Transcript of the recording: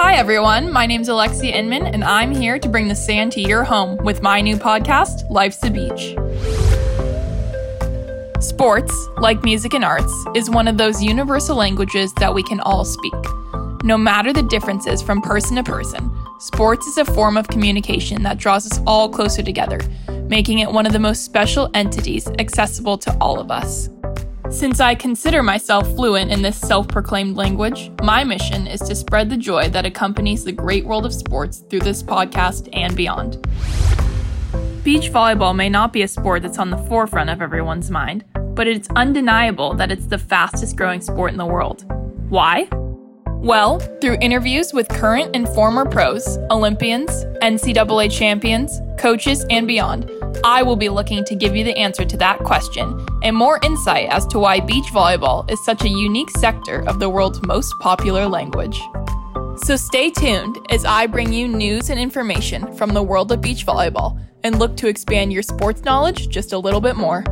Hi, everyone. My name's Alexia Inman, and I'm here to bring the sand to your home with my new podcast, Life's a Beach. Sports, like music and arts, is one of those universal languages that we can all speak. No matter the differences from person to person, sports is a form of communication that draws us all closer together, making it one of the most special entities accessible to all of us. Since I consider myself fluent in this self proclaimed language, my mission is to spread the joy that accompanies the great world of sports through this podcast and beyond. Beach volleyball may not be a sport that's on the forefront of everyone's mind, but it's undeniable that it's the fastest growing sport in the world. Why? Well, through interviews with current and former pros, Olympians, NCAA champions, coaches, and beyond, I will be looking to give you the answer to that question and more insight as to why beach volleyball is such a unique sector of the world's most popular language. So stay tuned as I bring you news and information from the world of beach volleyball and look to expand your sports knowledge just a little bit more.